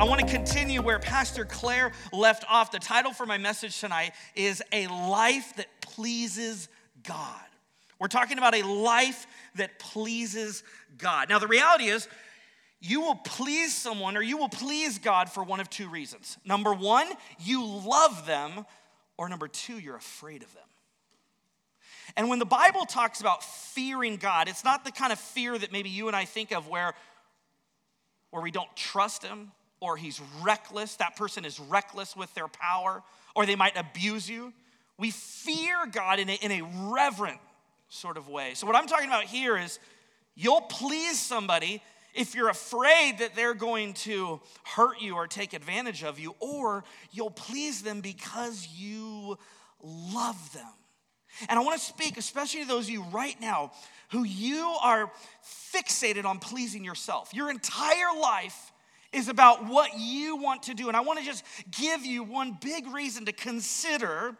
I want to continue where Pastor Claire left off. The title for my message tonight is A Life That Pleases God. We're talking about a life that pleases God. Now, the reality is, you will please someone or you will please God for one of two reasons. Number one, you love them, or number two, you're afraid of them. And when the Bible talks about fearing God, it's not the kind of fear that maybe you and I think of where, where we don't trust Him or He's reckless. That person is reckless with their power or they might abuse you. We fear God in a, in a reverent sort of way. So, what I'm talking about here is you'll please somebody if you're afraid that they're going to hurt you or take advantage of you, or you'll please them because you love them. And I want to speak, especially to those of you right now who you are fixated on pleasing yourself. Your entire life is about what you want to do. And I want to just give you one big reason to consider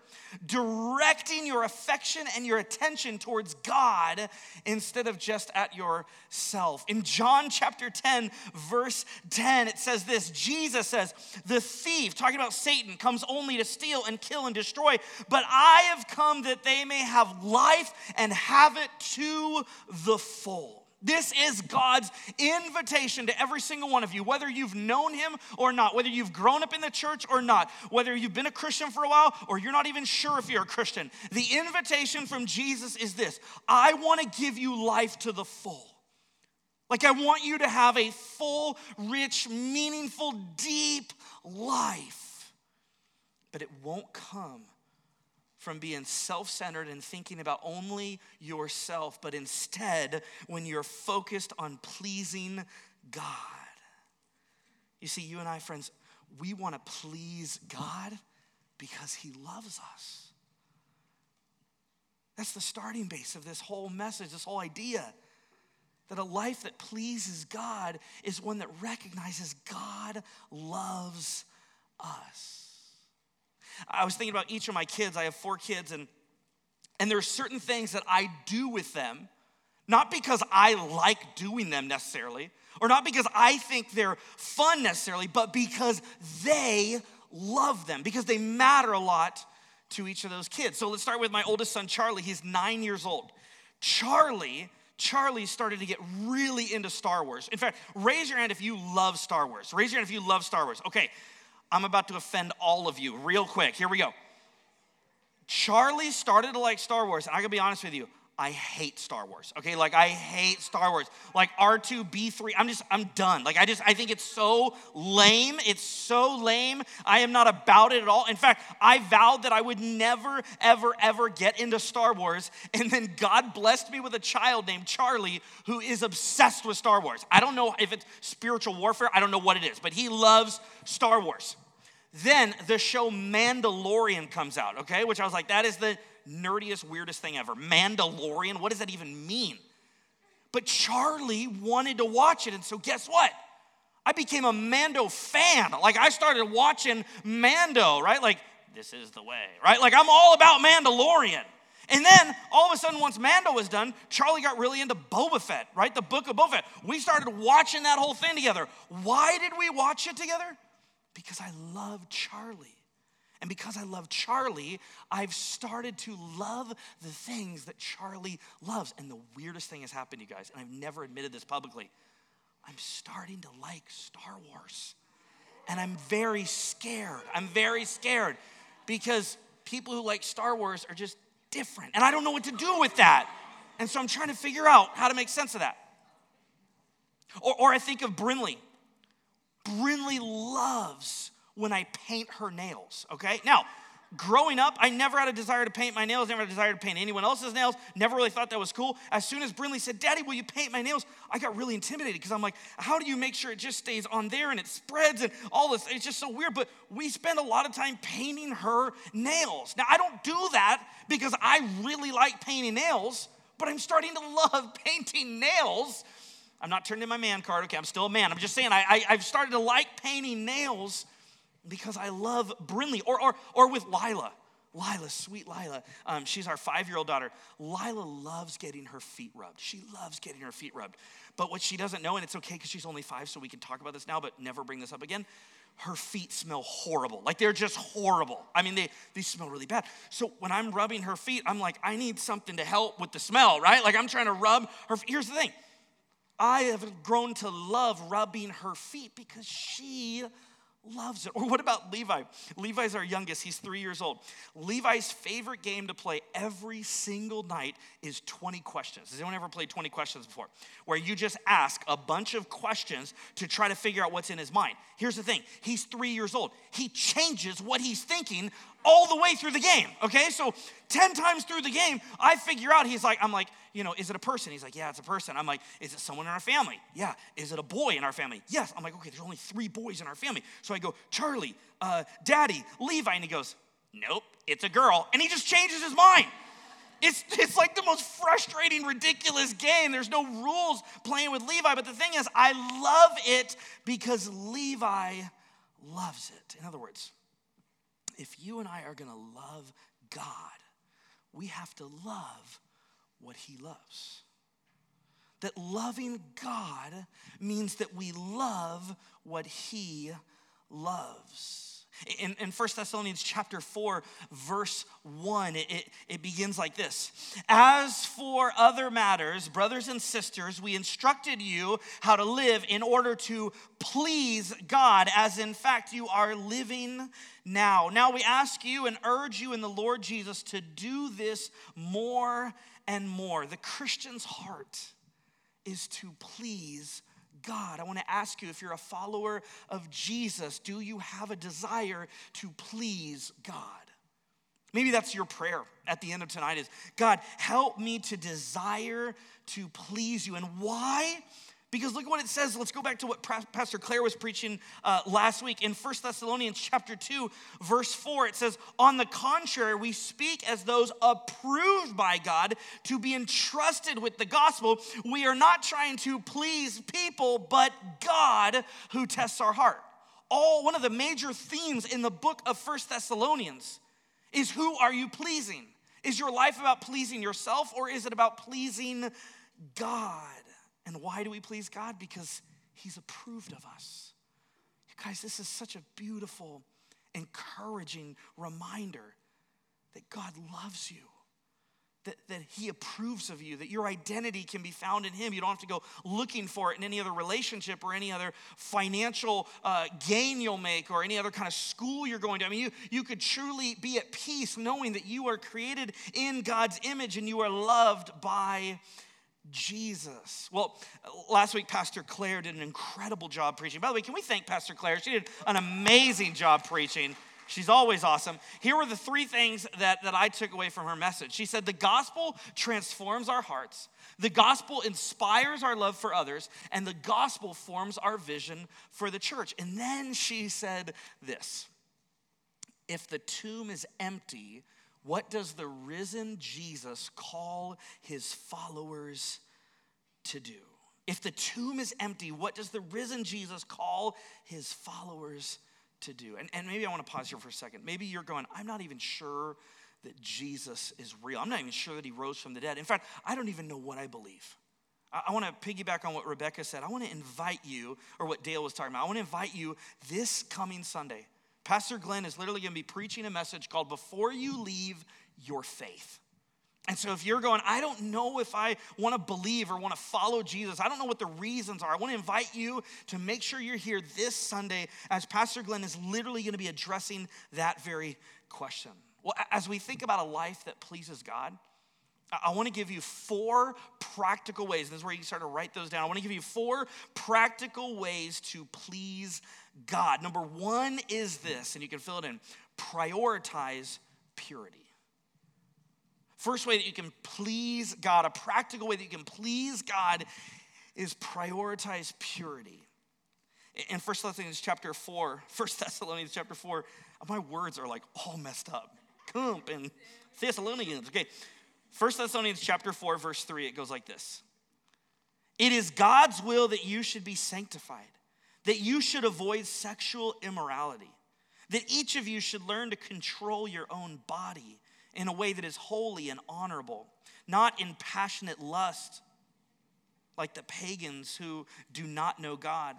directing your affection and your attention towards God instead of just at yourself. In John chapter 10, verse 10, it says this Jesus says, The thief, talking about Satan, comes only to steal and kill and destroy, but I have come that they may have life and have it to the full. This is God's invitation to every single one of you, whether you've known Him or not, whether you've grown up in the church or not, whether you've been a Christian for a while or you're not even sure if you're a Christian. The invitation from Jesus is this I want to give you life to the full. Like, I want you to have a full, rich, meaningful, deep life. But it won't come from being self centered and thinking about only yourself, but instead when you're focused on pleasing God. You see, you and I, friends, we want to please God because He loves us. That's the starting base of this whole message, this whole idea. That a life that pleases God is one that recognizes God loves us. I was thinking about each of my kids. I have four kids, and, and there are certain things that I do with them, not because I like doing them necessarily, or not because I think they're fun necessarily, but because they love them, because they matter a lot to each of those kids. So let's start with my oldest son, Charlie. He's nine years old. Charlie. Charlie started to get really into Star Wars. In fact, raise your hand if you love Star Wars. Raise your hand if you love Star Wars. Okay, I'm about to offend all of you real quick. Here we go. Charlie started to like Star Wars, and I gotta be honest with you, I hate Star Wars. Okay, like I hate Star Wars. Like R2B3, I'm just I'm done. Like I just I think it's so lame. It's so lame. I am not about it at all. In fact, I vowed that I would never ever ever get into Star Wars, and then God blessed me with a child named Charlie who is obsessed with Star Wars. I don't know if it's spiritual warfare. I don't know what it is, but he loves Star Wars. Then the show Mandalorian comes out, okay? Which I was like, that is the nerdiest, weirdest thing ever. Mandalorian, what does that even mean? But Charlie wanted to watch it, and so guess what? I became a Mando fan. Like I started watching Mando, right? Like, this is the way, right? Like I'm all about Mandalorian. And then all of a sudden, once Mando was done, Charlie got really into Boba Fett, right? The book of Boba Fett. We started watching that whole thing together. Why did we watch it together? Because I love Charlie. And because I love Charlie, I've started to love the things that Charlie loves. And the weirdest thing has happened, you guys, and I've never admitted this publicly. I'm starting to like Star Wars. And I'm very scared. I'm very scared because people who like Star Wars are just different. And I don't know what to do with that. And so I'm trying to figure out how to make sense of that. Or, or I think of Brinley. Brinley loves when I paint her nails, okay? Now, growing up, I never had a desire to paint my nails, never had a desire to paint anyone else's nails, never really thought that was cool. As soon as Brinley said, Daddy, will you paint my nails? I got really intimidated because I'm like, how do you make sure it just stays on there and it spreads and all this? It's just so weird. But we spend a lot of time painting her nails. Now, I don't do that because I really like painting nails, but I'm starting to love painting nails. I'm not turning in my man card, okay? I'm still a man. I'm just saying, I, I, I've started to like painting nails because I love Brinley or, or, or with Lila. Lila, sweet Lila. Um, she's our five year old daughter. Lila loves getting her feet rubbed. She loves getting her feet rubbed. But what she doesn't know, and it's okay because she's only five, so we can talk about this now, but never bring this up again. Her feet smell horrible. Like they're just horrible. I mean, they, they smell really bad. So when I'm rubbing her feet, I'm like, I need something to help with the smell, right? Like I'm trying to rub her. Here's the thing I have grown to love rubbing her feet because she loves it. Or what about Levi? Levi's our youngest, he's three years old. Levi's favorite game to play every single night is 20 questions. Has anyone ever played 20 questions before? Where you just ask a bunch of questions to try to figure out what's in his mind. Here's the thing he's three years old, he changes what he's thinking all the way through the game, okay? So 10 times through the game, I figure out, he's like, I'm like, you know, is it a person? He's like, yeah, it's a person. I'm like, is it someone in our family? Yeah. Is it a boy in our family? Yes. I'm like, okay, there's only three boys in our family. So I go, Charlie, uh, Daddy, Levi. And he goes, nope, it's a girl. And he just changes his mind. It's, it's like the most frustrating, ridiculous game. There's no rules playing with Levi. But the thing is, I love it because Levi loves it. In other words, if you and I are going to love God, we have to love what he loves. That loving God means that we love what he loves. In, in 1 Thessalonians chapter 4, verse 1, it, it, it begins like this As for other matters, brothers and sisters, we instructed you how to live in order to please God, as in fact you are living now. Now we ask you and urge you in the Lord Jesus to do this more and more. The Christian's heart is to please God. I want to ask you if you're a follower of Jesus, do you have a desire to please God? Maybe that's your prayer at the end of tonight is God, help me to desire to please you. And why? Because look what it says. Let's go back to what Pastor Claire was preaching uh, last week in 1 Thessalonians chapter 2, verse 4. It says, On the contrary, we speak as those approved by God to be entrusted with the gospel. We are not trying to please people, but God who tests our heart. All one of the major themes in the book of First Thessalonians is who are you pleasing? Is your life about pleasing yourself or is it about pleasing God? And why do we please God? Because He's approved of us. You guys, this is such a beautiful, encouraging reminder that God loves you. That, that he approves of you, that your identity can be found in him. You don't have to go looking for it in any other relationship or any other financial uh, gain you'll make or any other kind of school you're going to. I mean, you, you could truly be at peace knowing that you are created in God's image and you are loved by Jesus. Well, last week, Pastor Claire did an incredible job preaching. By the way, can we thank Pastor Claire? She did an amazing job preaching. She's always awesome. Here were the three things that, that I took away from her message. She said, The gospel transforms our hearts, the gospel inspires our love for others, and the gospel forms our vision for the church. And then she said this If the tomb is empty, what does the risen Jesus call his followers to do? If the tomb is empty, what does the risen Jesus call his followers to do? And, and maybe I want to pause here for a second. Maybe you're going, I'm not even sure that Jesus is real. I'm not even sure that he rose from the dead. In fact, I don't even know what I believe. I, I want to piggyback on what Rebecca said. I want to invite you, or what Dale was talking about. I want to invite you this coming Sunday Pastor Glenn is literally going to be preaching a message called Before You Leave Your Faith. And so, if you're going, I don't know if I want to believe or want to follow Jesus, I don't know what the reasons are. I want to invite you to make sure you're here this Sunday as Pastor Glenn is literally going to be addressing that very question. Well, as we think about a life that pleases God, I want to give you four practical ways. This is where you start to write those down. I want to give you four practical ways to please God. Number one is this, and you can fill it in prioritize purity. First way that you can please God, a practical way that you can please God is prioritize purity. In 1 Thessalonians chapter 4, 1 Thessalonians chapter 4, my words are like all messed up. Cump and Thessalonians. Okay. 1 Thessalonians chapter 4, verse 3, it goes like this. It is God's will that you should be sanctified, that you should avoid sexual immorality, that each of you should learn to control your own body in a way that is holy and honorable, not in passionate lust like the pagans who do not know God.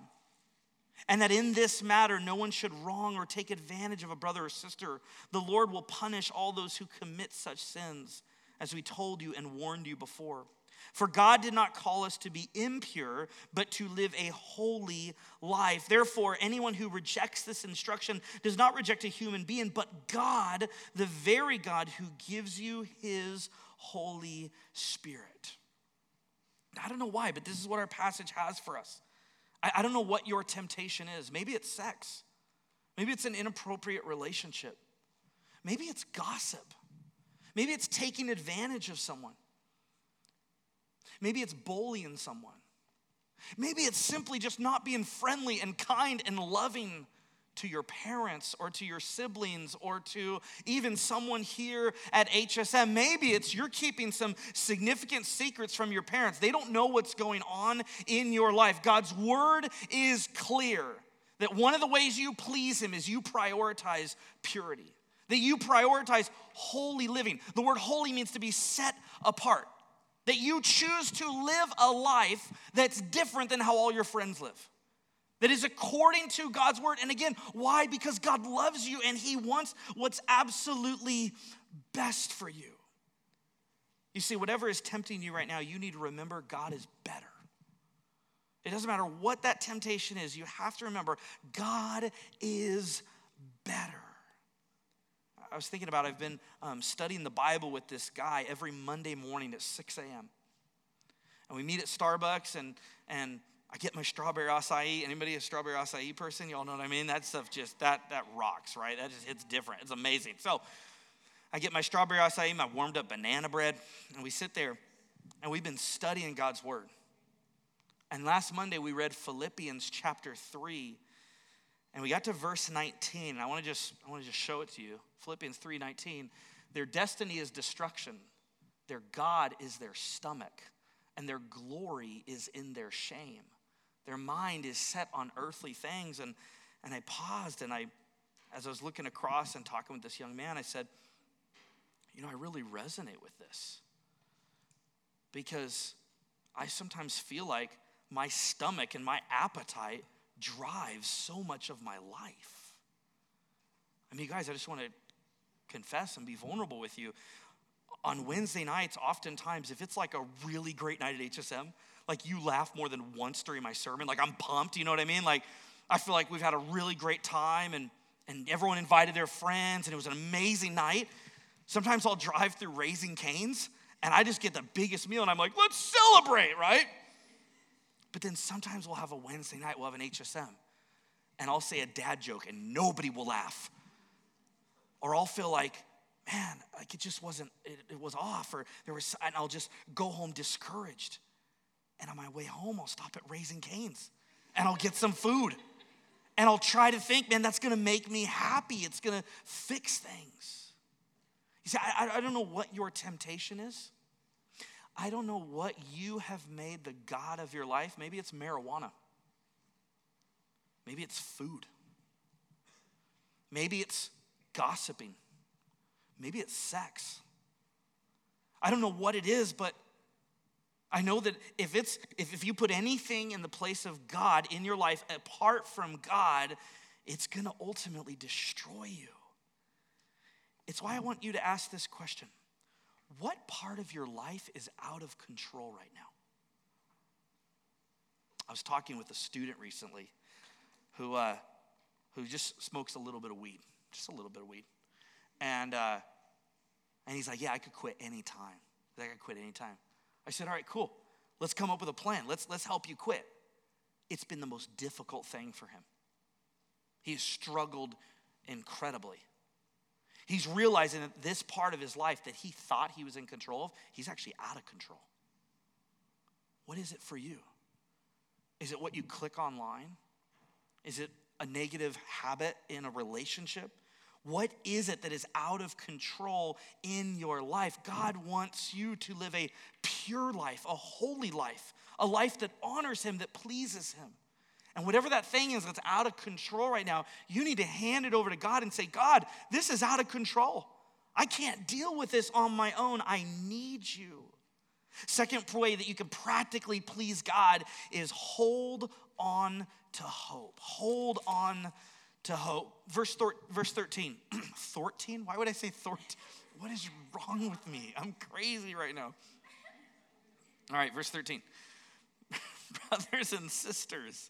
And that in this matter, no one should wrong or take advantage of a brother or sister. The Lord will punish all those who commit such sins, as we told you and warned you before. For God did not call us to be impure, but to live a holy life. Therefore, anyone who rejects this instruction does not reject a human being, but God, the very God who gives you his Holy Spirit. I don't know why, but this is what our passage has for us. I, I don't know what your temptation is. Maybe it's sex, maybe it's an inappropriate relationship, maybe it's gossip, maybe it's taking advantage of someone. Maybe it's bullying someone. Maybe it's simply just not being friendly and kind and loving to your parents or to your siblings or to even someone here at HSM. Maybe it's you're keeping some significant secrets from your parents. They don't know what's going on in your life. God's word is clear that one of the ways you please Him is you prioritize purity, that you prioritize holy living. The word holy means to be set apart. That you choose to live a life that's different than how all your friends live that is according to God's word. And again, why? Because God loves you and He wants what's absolutely best for you. You see, whatever is tempting you right now, you need to remember God is better. It doesn't matter what that temptation is, you have to remember God is better. I was thinking about, I've been um, studying the Bible with this guy every Monday morning at 6 a.m. And we meet at Starbucks, and, and I get my strawberry acai. Anybody a strawberry acai person? Y'all know what I mean? That stuff just, that, that rocks, right? That just hits different. It's amazing. So I get my strawberry acai, my warmed up banana bread, and we sit there and we've been studying God's word. And last Monday we read Philippians chapter 3 and we got to verse 19. I want to just I want to just show it to you. Philippians 3:19. Their destiny is destruction. Their God is their stomach, and their glory is in their shame. Their mind is set on earthly things. And, and I paused and I, as I was looking across and talking with this young man, I said, You know, I really resonate with this because I sometimes feel like my stomach and my appetite drives so much of my life. I mean, guys, I just want to confess and be vulnerable with you. On Wednesday nights, oftentimes, if it's like a really great night at HSM, like you laugh more than once during my sermon. Like I'm pumped, you know what I mean? Like I feel like we've had a really great time and and everyone invited their friends and it was an amazing night. Sometimes I'll drive through Raising Cane's and I just get the biggest meal and I'm like, let's celebrate, right? But then sometimes we'll have a Wednesday night, we'll have an HSM, and I'll say a dad joke and nobody will laugh. Or I'll feel like, man, like it just wasn't, it, it was off, or there was, and I'll just go home discouraged. And on my way home, I'll stop at Raising Cane's and I'll get some food. And I'll try to think, man, that's gonna make me happy. It's gonna fix things. You see, I, I don't know what your temptation is. I don't know what you have made the God of your life. Maybe it's marijuana. Maybe it's food. Maybe it's gossiping. Maybe it's sex. I don't know what it is, but I know that if it's if, if you put anything in the place of God in your life apart from God, it's gonna ultimately destroy you. It's why I want you to ask this question. What part of your life is out of control right now? I was talking with a student recently who, uh, who just smokes a little bit of weed, just a little bit of weed. And, uh, and he's like, Yeah, I could quit anytime. that I could quit anytime. I said, All right, cool. Let's come up with a plan. Let's, let's help you quit. It's been the most difficult thing for him. He has struggled incredibly. He's realizing that this part of his life that he thought he was in control of, he's actually out of control. What is it for you? Is it what you click online? Is it a negative habit in a relationship? What is it that is out of control in your life? God wants you to live a pure life, a holy life, a life that honors Him, that pleases Him. And whatever that thing is that's out of control right now, you need to hand it over to God and say, God, this is out of control. I can't deal with this on my own. I need you. Second way that you can practically please God is hold on to hope. Hold on to hope. Verse, thir- verse 13. 13? Why would I say 13? What is wrong with me? I'm crazy right now. All right, verse 13. Brothers and sisters,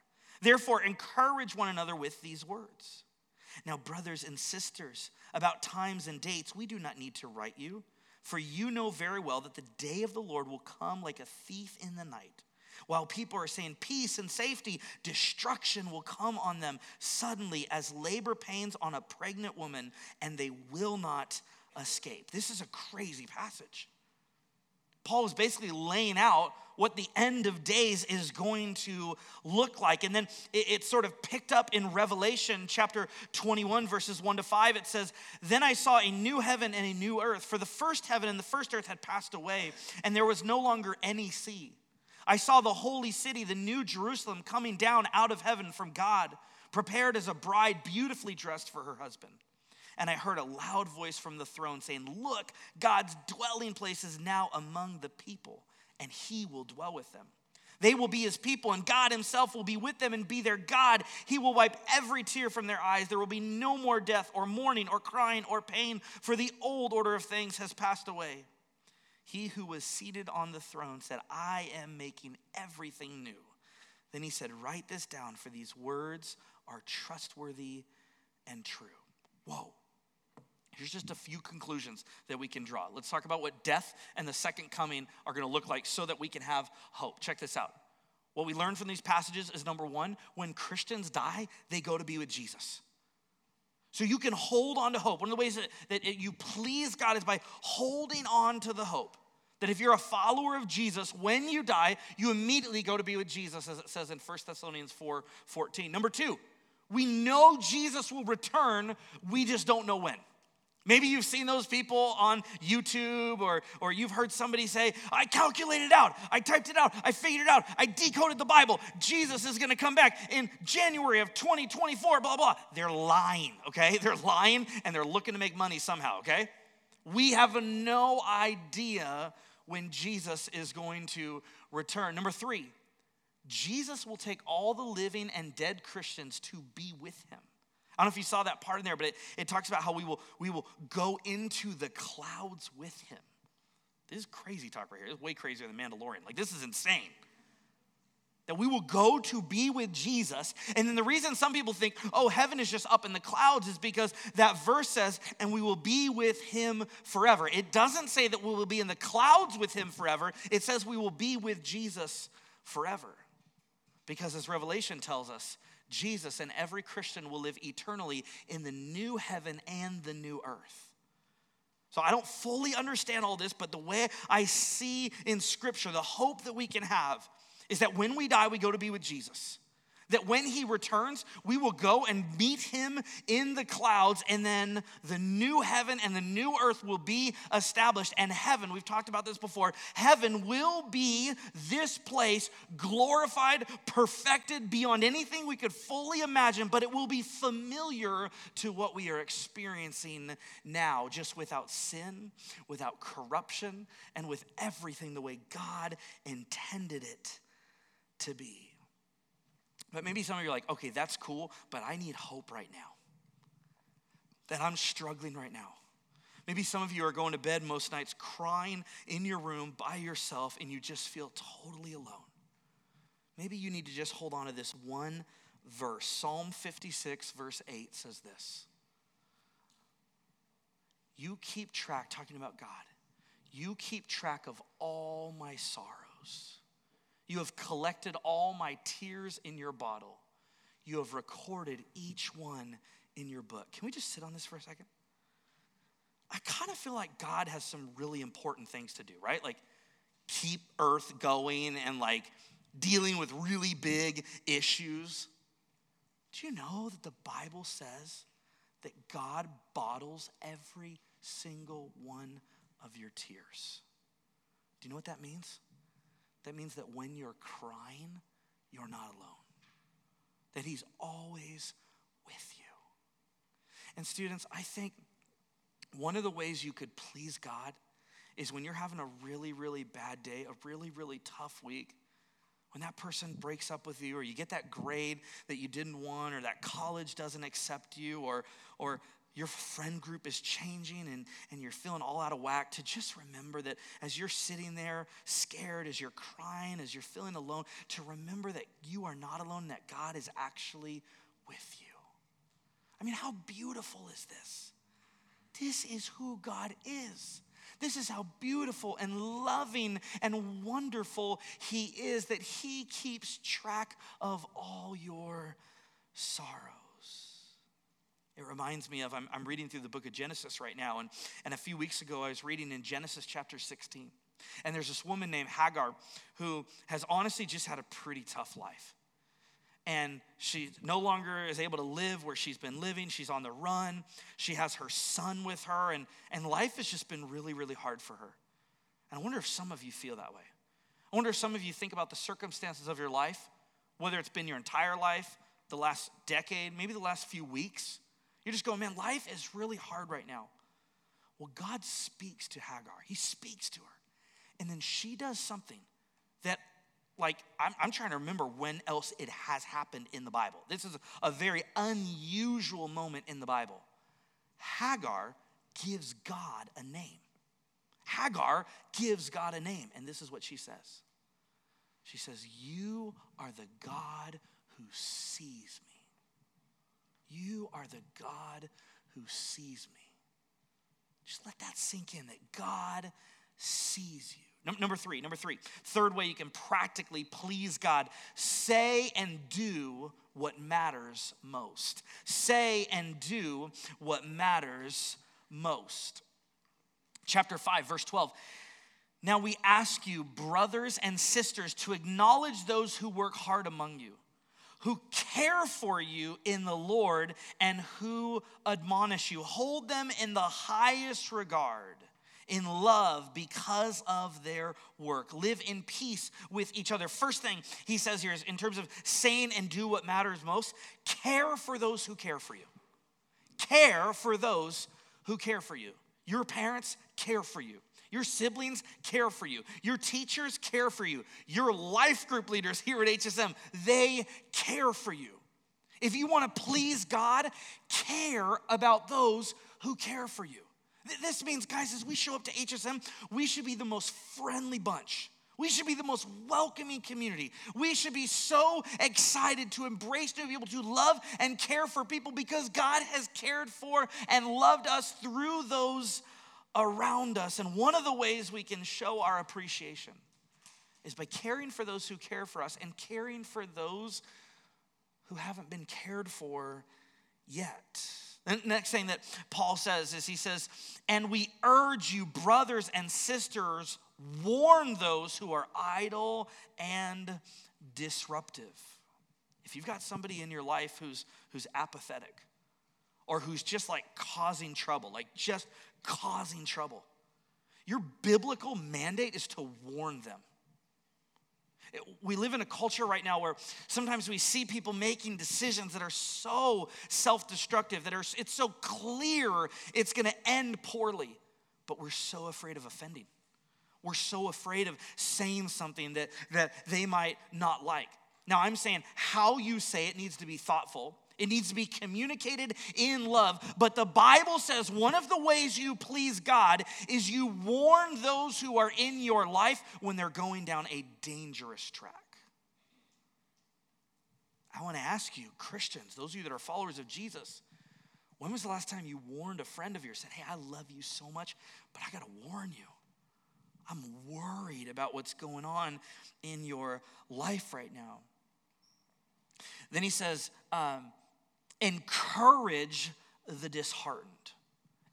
Therefore, encourage one another with these words. Now, brothers and sisters, about times and dates, we do not need to write you, for you know very well that the day of the Lord will come like a thief in the night. While people are saying peace and safety, destruction will come on them suddenly as labor pains on a pregnant woman, and they will not escape. This is a crazy passage. Paul is basically laying out what the end of days is going to look like. And then it sort of picked up in Revelation chapter 21, verses 1 to 5. It says, Then I saw a new heaven and a new earth, for the first heaven and the first earth had passed away, and there was no longer any sea. I saw the holy city, the new Jerusalem, coming down out of heaven from God, prepared as a bride beautifully dressed for her husband. And I heard a loud voice from the throne saying, Look, God's dwelling place is now among the people, and he will dwell with them. They will be his people, and God himself will be with them and be their God. He will wipe every tear from their eyes. There will be no more death, or mourning, or crying, or pain, for the old order of things has passed away. He who was seated on the throne said, I am making everything new. Then he said, Write this down, for these words are trustworthy and true. Whoa. Here's just a few conclusions that we can draw. Let's talk about what death and the second coming are going to look like so that we can have hope. Check this out. What we learn from these passages is number one, when Christians die, they go to be with Jesus. So you can hold on to hope. One of the ways that, that you please God is by holding on to the hope. That if you're a follower of Jesus, when you die, you immediately go to be with Jesus, as it says in 1 Thessalonians 4 14. Number two, we know Jesus will return, we just don't know when. Maybe you've seen those people on YouTube or, or you've heard somebody say, I calculated out, I typed it out, I figured it out, I decoded the Bible. Jesus is gonna come back in January of 2024, blah, blah. They're lying, okay? They're lying and they're looking to make money somehow, okay? We have no idea when Jesus is going to return. Number three, Jesus will take all the living and dead Christians to be with him. I don't know if you saw that part in there, but it, it talks about how we will, we will go into the clouds with him. This is crazy talk right here. It's way crazier than Mandalorian. Like, this is insane. That we will go to be with Jesus. And then the reason some people think, oh, heaven is just up in the clouds is because that verse says, and we will be with him forever. It doesn't say that we will be in the clouds with him forever, it says we will be with Jesus forever. Because as Revelation tells us, Jesus and every Christian will live eternally in the new heaven and the new earth. So I don't fully understand all this, but the way I see in Scripture, the hope that we can have is that when we die, we go to be with Jesus. That when he returns, we will go and meet him in the clouds, and then the new heaven and the new earth will be established. And heaven, we've talked about this before, heaven will be this place glorified, perfected beyond anything we could fully imagine, but it will be familiar to what we are experiencing now, just without sin, without corruption, and with everything the way God intended it to be. But maybe some of you are like, okay, that's cool, but I need hope right now. That I'm struggling right now. Maybe some of you are going to bed most nights crying in your room by yourself and you just feel totally alone. Maybe you need to just hold on to this one verse. Psalm 56, verse 8 says this You keep track, talking about God, you keep track of all my sorrows. You have collected all my tears in your bottle. You have recorded each one in your book. Can we just sit on this for a second? I kind of feel like God has some really important things to do, right? Like keep earth going and like dealing with really big issues. Do you know that the Bible says that God bottles every single one of your tears? Do you know what that means? That means that when you're crying, you're not alone. That He's always with you. And, students, I think one of the ways you could please God is when you're having a really, really bad day, a really, really tough week, when that person breaks up with you, or you get that grade that you didn't want, or that college doesn't accept you, or, or your friend group is changing and, and you're feeling all out of whack, to just remember that as you're sitting there scared, as you're crying, as you're feeling alone, to remember that you are not alone, that God is actually with you. I mean, how beautiful is this? This is who God is. This is how beautiful and loving and wonderful He is that He keeps track of all your sorrow. It reminds me of, I'm, I'm reading through the book of Genesis right now, and, and a few weeks ago I was reading in Genesis chapter 16. And there's this woman named Hagar who has honestly just had a pretty tough life. And she no longer is able to live where she's been living. She's on the run. She has her son with her, and, and life has just been really, really hard for her. And I wonder if some of you feel that way. I wonder if some of you think about the circumstances of your life, whether it's been your entire life, the last decade, maybe the last few weeks. You're just going, man, life is really hard right now. Well, God speaks to Hagar, He speaks to her. And then she does something that, like, I'm, I'm trying to remember when else it has happened in the Bible. This is a very unusual moment in the Bible. Hagar gives God a name. Hagar gives God a name. And this is what she says She says, You are the God who sees me. You are the God who sees me. Just let that sink in that God sees you. Number three, number three, third way you can practically please God say and do what matters most. Say and do what matters most. Chapter 5, verse 12. Now we ask you, brothers and sisters, to acknowledge those who work hard among you who care for you in the Lord and who admonish you. Hold them in the highest regard in love because of their work. Live in peace with each other. First thing he says here is in terms of saying and do what matters most, care for those who care for you. Care for those who care for you. Your parents care for you. Your siblings care for you. Your teachers care for you. Your life group leaders here at HSM, they care for you. If you want to please God, care about those who care for you. This means, guys, as we show up to HSM, we should be the most friendly bunch. We should be the most welcoming community. We should be so excited to embrace new people, to love and care for people because God has cared for and loved us through those around us. And one of the ways we can show our appreciation is by caring for those who care for us and caring for those who haven't been cared for yet. The next thing that Paul says is he says, And we urge you, brothers and sisters, warn those who are idle and disruptive. if you've got somebody in your life who's, who's apathetic or who's just like causing trouble, like just causing trouble, your biblical mandate is to warn them. We live in a culture right now where sometimes we see people making decisions that are so self destructive, that are, it's so clear it's gonna end poorly, but we're so afraid of offending. We're so afraid of saying something that, that they might not like. Now, I'm saying how you say it needs to be thoughtful. It needs to be communicated in love. But the Bible says one of the ways you please God is you warn those who are in your life when they're going down a dangerous track. I want to ask you, Christians, those of you that are followers of Jesus, when was the last time you warned a friend of yours, said, Hey, I love you so much, but I got to warn you. I'm worried about what's going on in your life right now. Then he says, um, encourage the disheartened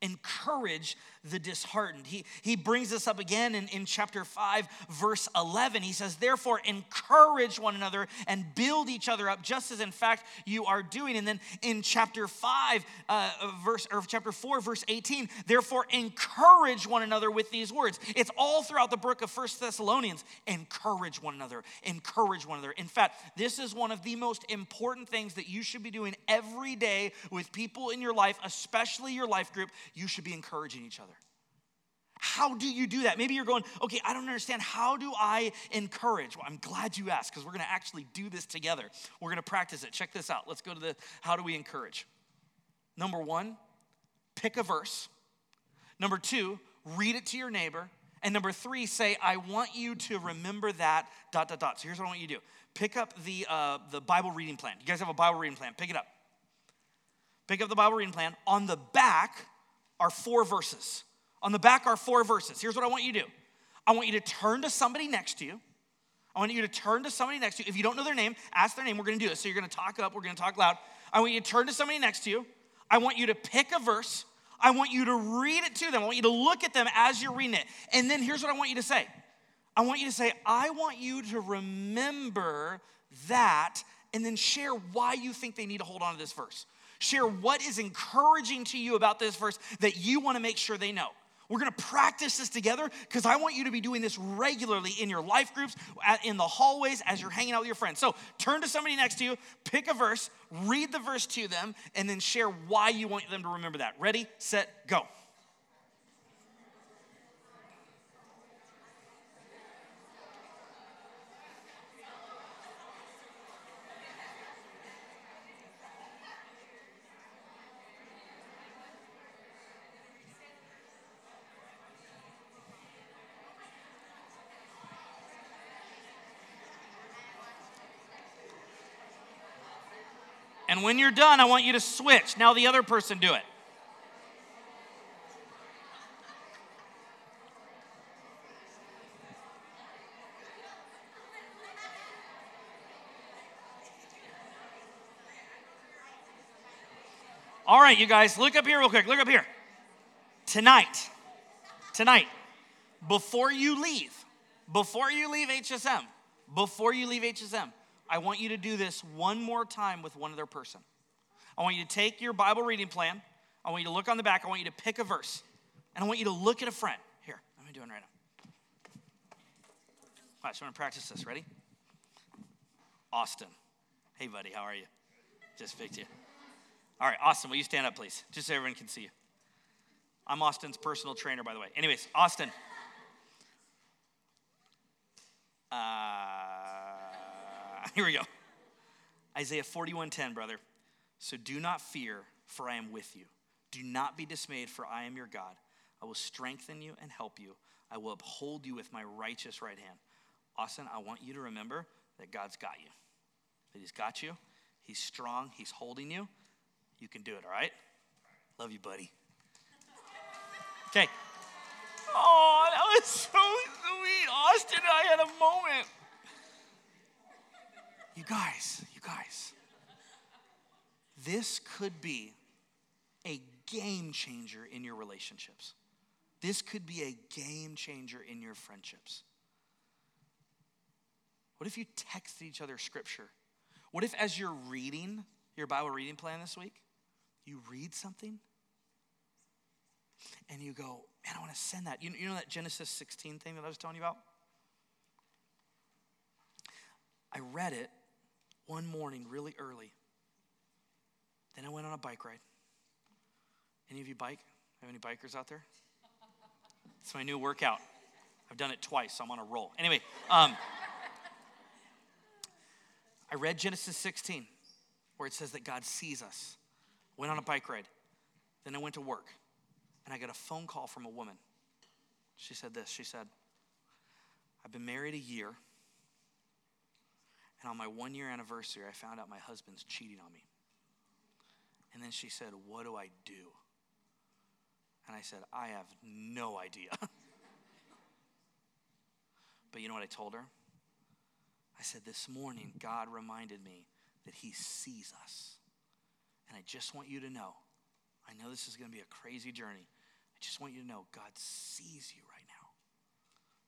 encourage the disheartened. He, he brings this up again in, in chapter 5, verse 11. He says, Therefore, encourage one another and build each other up, just as in fact you are doing. And then in chapter 5, uh, verse, or chapter 4, verse 18, therefore, encourage one another with these words. It's all throughout the book of First Thessalonians. Encourage one another, encourage one another. In fact, this is one of the most important things that you should be doing every day with people in your life, especially your life group you should be encouraging each other. How do you do that? Maybe you're going, okay, I don't understand. How do I encourage? Well, I'm glad you asked because we're going to actually do this together. We're going to practice it. Check this out. Let's go to the how do we encourage? Number one, pick a verse. Number two, read it to your neighbor. And number three, say, I want you to remember that, dot, dot, dot. So here's what I want you to do pick up the, uh, the Bible reading plan. You guys have a Bible reading plan, pick it up. Pick up the Bible reading plan. On the back, are four verses. On the back are four verses. Here's what I want you to do I want you to turn to somebody next to you. I want you to turn to somebody next to you. If you don't know their name, ask their name. We're going to do it. So you're going to talk up, we're going to talk loud. I want you to turn to somebody next to you. I want you to pick a verse. I want you to read it to them. I want you to look at them as you're reading it. And then here's what I want you to say I want you to say, I want you to remember that, and then share why you think they need to hold on to this verse. Share what is encouraging to you about this verse that you want to make sure they know. We're going to practice this together because I want you to be doing this regularly in your life groups, in the hallways, as you're hanging out with your friends. So turn to somebody next to you, pick a verse, read the verse to them, and then share why you want them to remember that. Ready, set, go. And when you're done, I want you to switch. Now the other person do it. All right, you guys, look up here real quick. Look up here. Tonight, tonight, before you leave, before you leave HSM, before you leave HSM, I want you to do this one more time with one other person. I want you to take your Bible reading plan. I want you to look on the back. I want you to pick a verse. And I want you to look at a friend. Here, I'm going to do it right now. All right, so I'm going to practice this. Ready? Austin. Hey, buddy, how are you? Just picked you. All right, Austin, will you stand up, please? Just so everyone can see you. I'm Austin's personal trainer, by the way. Anyways, Austin. Uh, Here we go. Isaiah 41:10, brother. So do not fear, for I am with you. Do not be dismayed, for I am your God. I will strengthen you and help you. I will uphold you with my righteous right hand. Austin, I want you to remember that God's got you. That He's got you. He's strong. He's holding you. You can do it, all right? Love you, buddy. Okay. Oh, that was so sweet. Austin I had a moment. You guys, you guys, this could be a game changer in your relationships. This could be a game changer in your friendships. What if you texted each other scripture? What if, as you're reading your Bible reading plan this week, you read something and you go, man, I want to send that. You, you know that Genesis 16 thing that I was telling you about? I read it one morning really early. Then I went on a bike ride. Any of you bike? Have any bikers out there? It's my new workout. I've done it twice, so I'm on a roll. Anyway, um, I read Genesis 16, where it says that God sees us. Went on a bike ride. Then I went to work, and I got a phone call from a woman. She said this She said, I've been married a year, and on my one year anniversary, I found out my husband's cheating on me. And then she said, What do I do? And I said, I have no idea. but you know what I told her? I said, This morning, God reminded me that He sees us. And I just want you to know I know this is going to be a crazy journey. I just want you to know God sees you right now.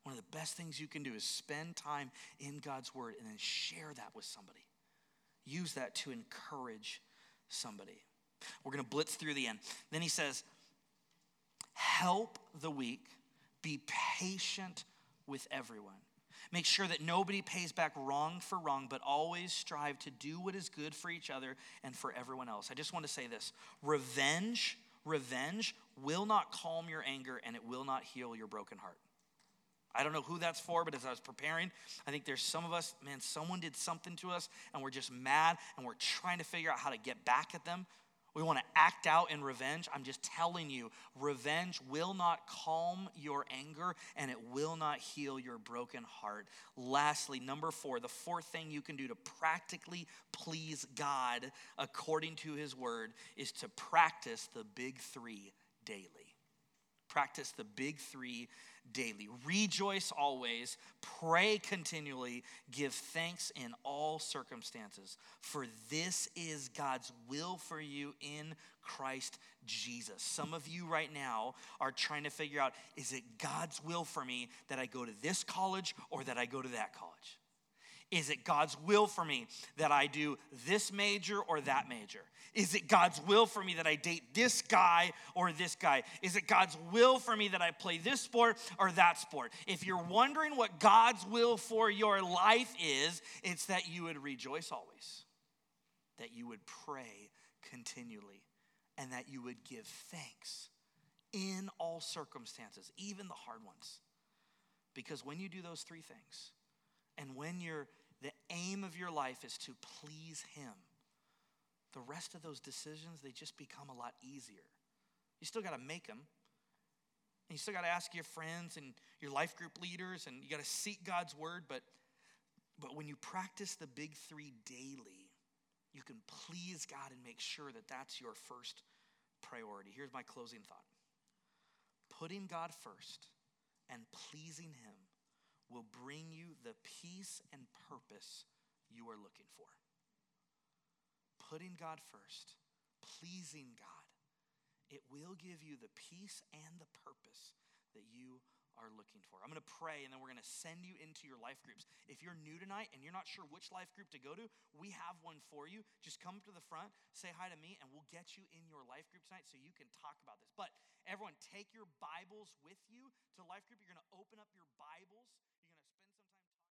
One of the best things you can do is spend time in God's Word and then share that with somebody. Use that to encourage somebody. We're going to blitz through the end. Then he says, Help the weak, be patient with everyone. Make sure that nobody pays back wrong for wrong, but always strive to do what is good for each other and for everyone else. I just want to say this revenge, revenge will not calm your anger and it will not heal your broken heart. I don't know who that's for, but as I was preparing, I think there's some of us, man, someone did something to us and we're just mad and we're trying to figure out how to get back at them. We want to act out in revenge. I'm just telling you, revenge will not calm your anger and it will not heal your broken heart. Lastly, number four, the fourth thing you can do to practically please God according to his word is to practice the big three daily. Practice the big three daily. Rejoice always, pray continually, give thanks in all circumstances, for this is God's will for you in Christ Jesus. Some of you right now are trying to figure out is it God's will for me that I go to this college or that I go to that college? Is it God's will for me that I do this major or that major? Is it God's will for me that I date this guy or this guy? Is it God's will for me that I play this sport or that sport? If you're wondering what God's will for your life is, it's that you would rejoice always, that you would pray continually, and that you would give thanks in all circumstances, even the hard ones. Because when you do those three things, and when you're the aim of your life is to please Him, the rest of those decisions, they just become a lot easier. You still got to make them. And you still got to ask your friends and your life group leaders, and you got to seek God's word. But, but when you practice the big three daily, you can please God and make sure that that's your first priority. Here's my closing thought putting God first and pleasing Him will bring you the peace and purpose you are looking for. Putting God first, pleasing God, it will give you the peace and the purpose that you are looking for. I'm going to pray and then we're going to send you into your life groups. If you're new tonight and you're not sure which life group to go to, we have one for you. Just come to the front, say hi to me, and we'll get you in your life group tonight so you can talk about this. But everyone, take your Bibles with you to life group. You're going to open up your Bibles